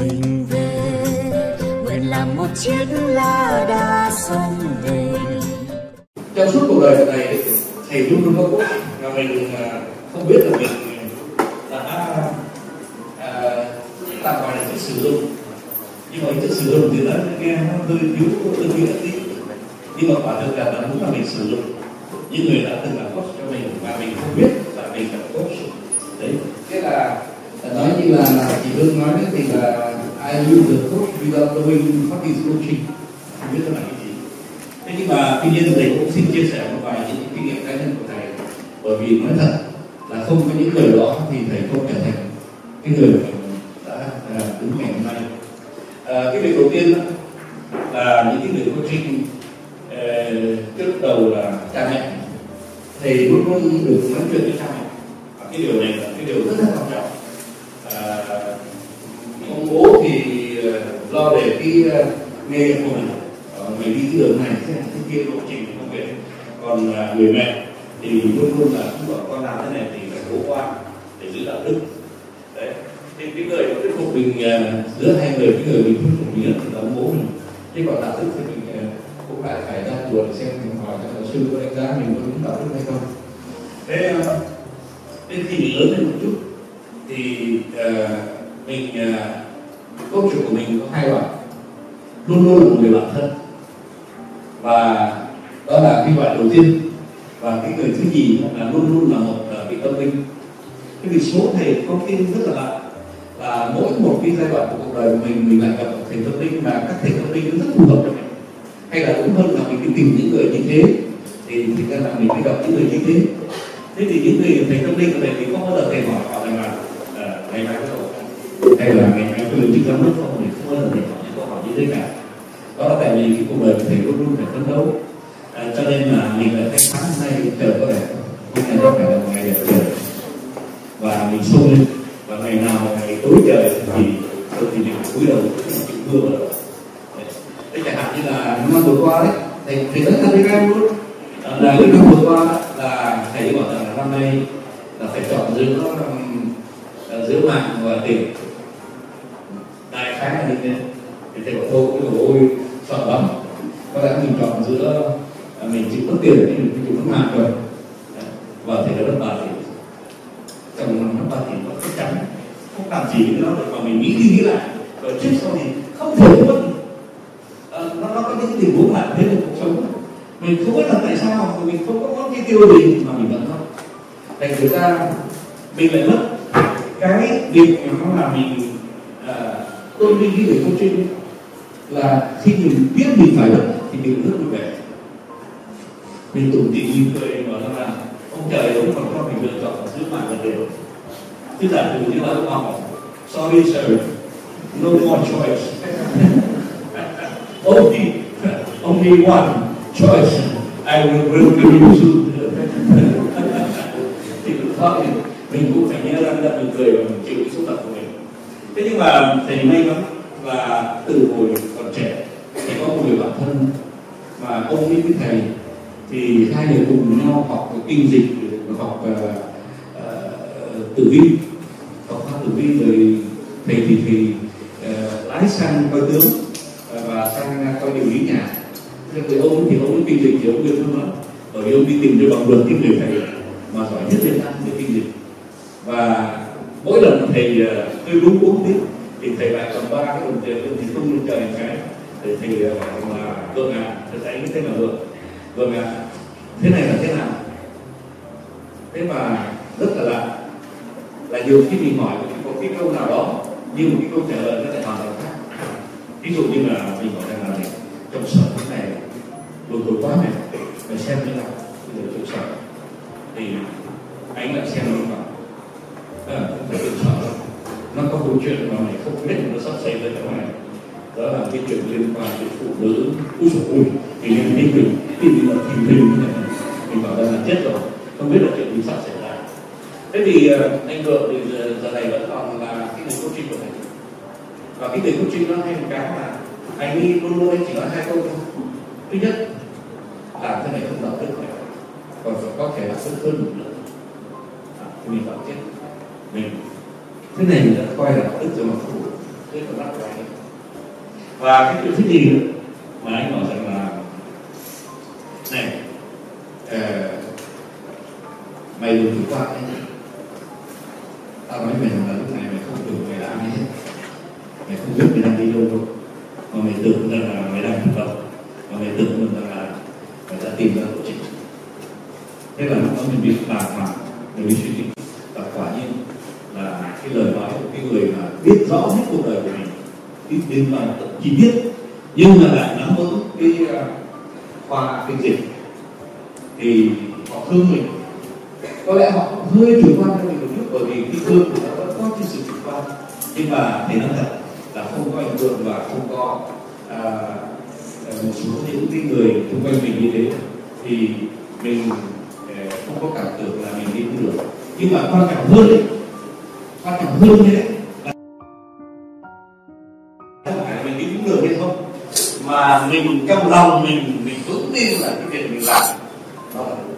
mình về. Nguyện làm một chiếc lá đa sông về. Trong suốt cuộc đời này, thầy luôn luôn có cố và mình à, không biết là mình à, đã à, tạm gọi là cái sử dụng. Nhưng mà cái sử dụng thì nó nghe nó hơi yếu hơi nghĩa tí. Nhưng mà quả thực là nó đúng là mình sử dụng. Những người đã từng làm coach cho mình và mình không biết là mình là coach. Đấy, thế là nói như là chị Hương nói đấy thì là I use the book without knowing what is coaching không biết là cái gì? Thế nhưng mà tuy nhiên thầy cũng xin chia sẻ một vài những kinh nghiệm cá nhân của thầy. Bởi vì nói thật là không có những người đó thì thầy không trở thành cái người mà đã à, đứng ngày hôm nay. À, cái việc đầu tiên là những cái người coaching uh, ờ, trước đầu là cha mẹ. Thầy luôn luôn được nói chuyện với cha mẹ. Và cái điều này là cái điều rất là quan trọng à, ông bố thì ờ, lo về cái ờ, nghề của mình. Ờ, mình đi cái đường này sẽ này kia lộ trình công việc còn ờ, người mẹ thì luôn luôn là cũng bảo con làm thế này thì phải cố qua để giữ đạo đức. Đấy. Thì cái người mà thuyết phục mình ờ, giữa hai người cái người mình thuyết phục mình nhất là ông bố mình. Thế còn đạo đức thì mình cũng lại phải ra chùa để xem mình hỏi các giáo sư có đánh giá mình có đúng đạo đức hay không. Thế đến khi mình lớn lên một chút. Thì uh, mình uh, câu chuyện của mình có hai loại luôn luôn là một người bạn thân. Và đó là cái loại đầu tiên. Và cái người thứ nhì là luôn luôn là một à, vị tâm linh. Cái vì số thầy có tin rất là lạ. Là mỗi một cái giai đoạn của cuộc đời của mình mình lại gặp thầy tâm linh và các thầy tâm linh nó rất phù hợp cho mình. Hay là đúng hơn là mình đi tìm những người như thế, thì thì ra là mình mới gặp những người như thế. Thế thì những người thầy tâm linh của thầy thì không bao giờ thầy hỏi họ rằng là ngày mai à, có cầu hay là ngày được chức giám đốc không thì không bao giờ thầy hỏi những câu hỏi như thế cả. Đó là tại vì cái cuộc đời thầy luôn luôn phải phấn đấu. À, cho nên là mình lại thấy sáng hôm nay trời có vẻ hôm nay có phải là một ngày đẹp trời. Và mình sung lên. Và ngày nào ngày tối trời thì tôi thì mình cúi đầu chịu mưa vào đầu đấy. Chẳng hạn như là năm vừa qua đấy. Thầy thầy nói thật với các em luôn. À, là cái năm vừa qua là thầy bảo rằng là năm nay là phải chọn giữa um, giữa mạng và tiền đại khái thế thì thầy bảo thôi cái ôi sợ lắm. Có lẽ mình chọn giữa à, mình chịu mất tiền thì mình chịu mất mạng rồi. Và thầy đã mất ba tỷ trong năm mất ba tỷ nó chắc chắn không làm gì nữa được mà mình nghĩ đi nghĩ lại. Rồi trước sau thì không thể mất. À, nó, nó có những tình huống là thế trong cuộc sống. Mình không biết là tại sao mà mình không có món chi tiêu gì mà mình vẫn không thành thực ra mình lại mất cái việc mà nó làm mình tôn vinh cái người coaching là khi mình biết mình phải mất thì mình rất vui vẻ. Mình tủm tỉm như cười mà nó là ông trời ông còn cho mình lựa chọn giữa mạng và đều. Tức là từ như là ông hỏi sorry, sir. No more choice. Only only one choice. I will bring give you soon thì lúc đó thì mình cũng phải nhớ rằng là mình cười và mình chịu cái số phận của mình thế nhưng mà thầy may mắn và từ hồi còn trẻ thì có một người bạn thân mà ông với thầy thì hai người cùng nhau học kinh dịch học uh, uh, tử vi học khoa tử vi. Rồi thầy thì thì uh, lái sang coi tướng uh, và sang coi điều lý nhà. Thế thì ông thì ông kinh dịch thì ông biết hơn lắm bởi vì ông đi tìm cho bằng được cái người thầy mà giỏi nhất Việt Nam về kinh dịch. Và mỗi lần thầy uh, tôi đúng uống tiếp. Thì thầy lại cầm ba cái đồng tiền lên thì tung lên trời một cái. Thì thầy à, bảo là vâng ạ à, thầy như thế nào? Được vâng ạ. À, thế này là thế nào? Thế mà rất là lạ. Là nhiều khi mình hỏi có cái câu nào đó nhưng một cái câu trả lời nó lại hoàn toàn khác. Ví dụ như là mình hỏi rằng là này trong sở thế này vừa vừa quá này phải xem thế nào? Bây giờ trong sở thì anh lại xem nó bảo à, không phải trong sở đâu nó có câu chuyện mà mày không biết nó sắp xảy ra cho mày đó là cái chuyện liên quan đến phụ nữ úi dồi ôi. Thì em biết mình khi mình là tìm lình như này mình bảo rằng là chết rồi. Không biết là chuyện gì sắp xảy ra. Thế thì ờ, anh vợ thì giờ, giờ này vẫn còn là cái người coaching của mình và cái người coaching nó hay một cái là anh ấy luôn luôn anh chỉ nói hai câu thôi. Thứ nhất làm thế này không đạo đức này còn phải có thể là sức hơn một nữa à, thì mình bảo chết mình cái này mình đã coi là có ích cho mặt phụ. Dưới con mắt của anh và cái chuyện thứ gì nữa mà anh nói rằng là này uh, mày đừng chủ quan anh tao nói mình là lúc này mày không được mày làm gì hết mày không biết mày đang đi đâu đâu mà mày tưởng rằng là mày đang chủ động và mày tưởng rằng là mày đã tìm ra lộ trình thế là lúc đó mình bị bàng hoàng mình bị suy nghĩ và quả nhiên là cái lời nói của cái người mà biết rõ hết cuộc đời của mình biết liên quan tận chi tiết nhưng mà lại nắm vững cái uh, khoa kinh dịch thì họ thương mình. Có lẽ họ hơi chủ quan cho mình một chút bởi vì cái thương của nó vẫn có cái sự chủ quan. Nhưng mà thì nói thật là không có ảnh hưởng và không có à, một số những cái người xung quanh mình như thế thì mình không có cảm tưởng là mình đi không được nhưng mà quan trọng hơn ấy, quan trọng hơn đấy mà mình trong lòng mình mình vững tin là cái việc mình làm. Nó là đúng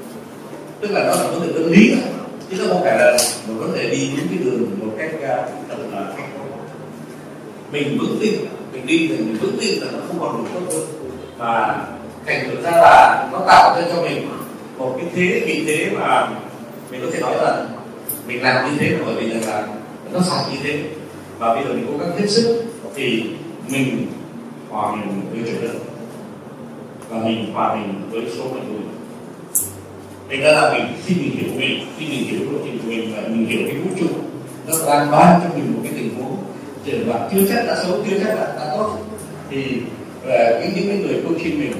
tức là nó là vấn đề tâm lý thôi. Chứ nó không phải là một vấn đề đi những cái đường một cách à, thật là khách quan. Mình vững tin, mình đi thì mình vững tin là nó không còn đủ tốt hơn. Và thành thực ra là nó tạo ra cho mình một cái thế vị thế mà mình có thể nói là mình làm như thế là bởi vì là nó sạch như thế. Và bây giờ mình cố gắng hết sức thì mình hòa mình với trời đất và mình hòa mình với số mệnh người đây đó là mình khi mình hiểu mình khi mình hiểu lộ trình của mình và mình hiểu cái vũ trụ nó đang ban cho mình một cái tình huống. Để bạn chưa chắc đã xấu chưa chắc đã, đã tốt. Thì và cái những cái người coaching mình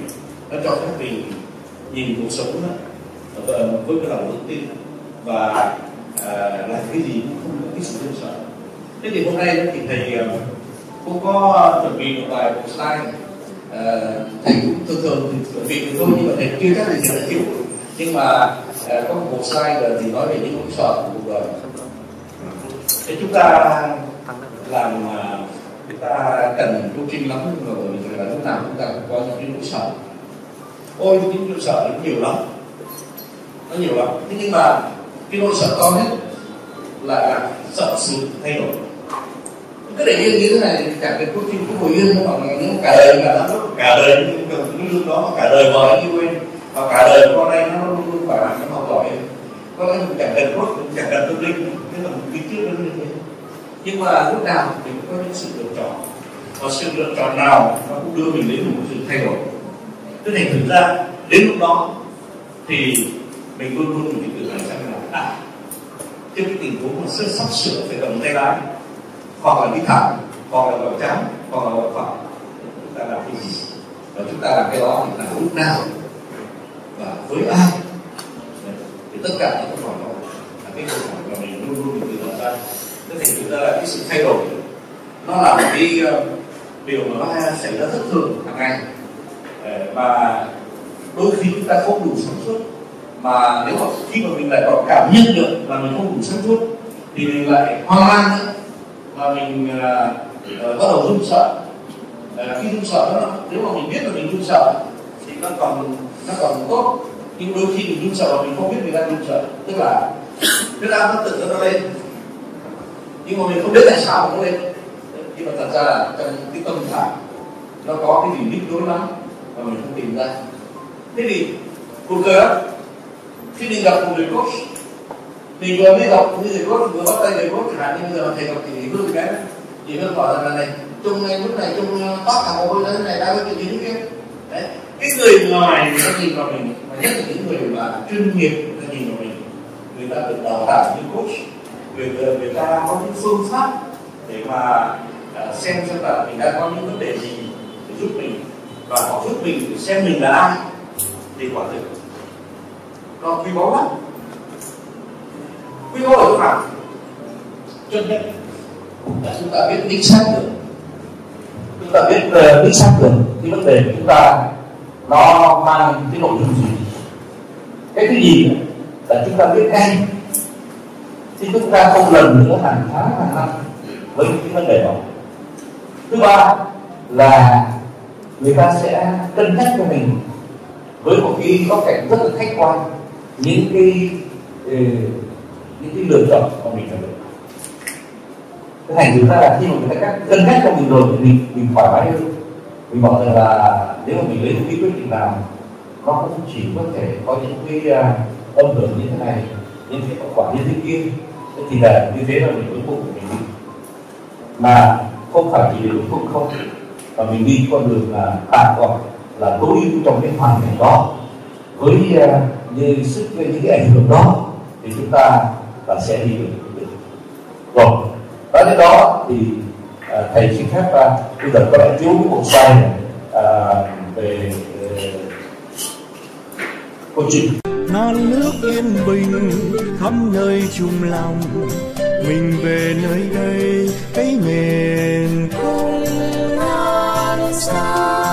nó cho phép mình nhìn cuộc sống đó, ờ, với cái lòng vững tin và ờ, à, làm cái gì cũng không có cái sự run sợ thế thì hôm nay thì thầy cũng có chuẩn bị một vài bộ slide. À, thầy cũng thường thường chuẩn bị được thôi nhưng mà thầy chưa chắc là đã chịu. Nhưng mà à, có một slide là thì nói về những nỗi sợ của cuộc đời. Để chúng ta làm à, chúng ta cần coaching lắm nhưng mà bởi vì là lúc nào chúng ta cũng có những cái nỗi sợ. Ôi những nỗi sợ nó nhiều lắm. Nó nhiều lắm. Thế nhưng mà cái nỗi sợ to nhất là sợ sự thay đổi cứ để yên như thế này thì cả cái trình cũng ngồi yên nó bằng những cả đời cả năm cả đời những cái lương đó cả đời vợ như quên. Và cả đời con đây nó luôn luôn phải làm nó học giỏi. Có lẽ mình chẳng cần quốc cũng chẳng cần tâm linh. Thế là một cái trước nó như thế. Nhưng mà lúc nào thì cũng có những sự lựa chọn. Và sự lựa chọn nào nó cũng đưa mình đến một sự thay đổi. Thế thành thực ra, đến lúc đó thì mình luôn luôn mình tự hỏi rằng là à trên cái tình huống mà sơ sắp sửa phải cầm tay lái hoặc là đi thẳng hoặc là màu trắng hoặc là màu phẳng chúng ta làm cái gì? Và chúng ta làm cái đó thì là lúc nào? Và với ai? Thì tất cả những câu hỏi đó là cái câu hỏi mà mình luôn luôn mình tự đặt ra. Thế thì chúng ta là cái sự thay đổi. Nó là một cái ờ, điều mà nó xảy ra rất thường hàng ngày. Ờ, Và đôi khi chúng ta không đủ sáng suốt. Mà nếu mà khi mà mình lại còn cảm nhận được là mình không đủ sáng suốt, thì mình lại hoang mang nữa mà mình uh, uh, bắt đầu run sợ. Uh, khi run sợ đó nếu mà mình biết là mình run sợ thì nó còn nó còn tốt. Nhưng đôi khi mình run sợ mà mình không biết mình đang run sợ. Tức là cái đau nó tự nó lên. Nhưng mà mình không biết tại sao nó lên. Nhưng mà thật ra là trong cái tâm trạng nó có cái gì đích đối lắm mà mình không tìm ra. Thế thì cuộc đời khi mình gặp một người coach thì vừa mới gặp như thầy quốc vừa bắt tay thầy quốc chẳng hạn như bây giờ thầy gặp thì hương cái thì hương bảo rằng là này chung này lúc này chung ờ, tóc cả một lớn này đang có chuyện gì kia. Đấy. Cái người ngoài người ta nhìn vào mình mà nhất là những người mà chuyên nghiệp người ta nhìn vào mình. Người ta được đào tạo như coach người, người ta có những phương pháp để mà uh, xem xem là mình đang có những vấn đề gì để giúp mình. Và họ giúp mình để xem mình là ai thì quả thực nó quý báu lắm quy mô ở chỗ nào cho nên, là chúng ta biết đính xác được chúng ta biết ờ, về đính xác được cái vấn đề của chúng ta nó mang cái nội dung gì? Cái thứ gì là chúng ta biết ngay. Thì chúng ta không lần nữa hàng tháng, hàng năm với cái vấn đề đó. Thứ ba là người ta sẽ cân nhắc cho mình với một cái góc cạnh rất là khách quan. Những cái ờ, những cái lựa chọn mà mình phải được. Cái thành thử ra là khi mà người ta cắt cân nhắc cho mình rồi thì mình mình thoải mái hơn. Mình bảo rằng là nếu mà mình lấy một cái quyết định nào nó cũng chỉ có thể có những cái uh, âm hưởng như thế này những cái hậu quả như thế kia. Thì là như thế là mình cuối cùng mình đi. Mà không phải chỉ để đúng không không và mình đi con đường là tạm gọi là tối ưu trong cái hoàn cảnh đó. Với uh, như sức với những cái ảnh hưởng đó thì chúng ta và sẽ đi được rồi nói đến đó thì à, thầy xin phép uh, bây giờ có lẽ thiếu một slide này uh, về à, câu chuyện. Non nước yên bình khắp nơi chung lòng mình về nơi đây cái miền không non xa.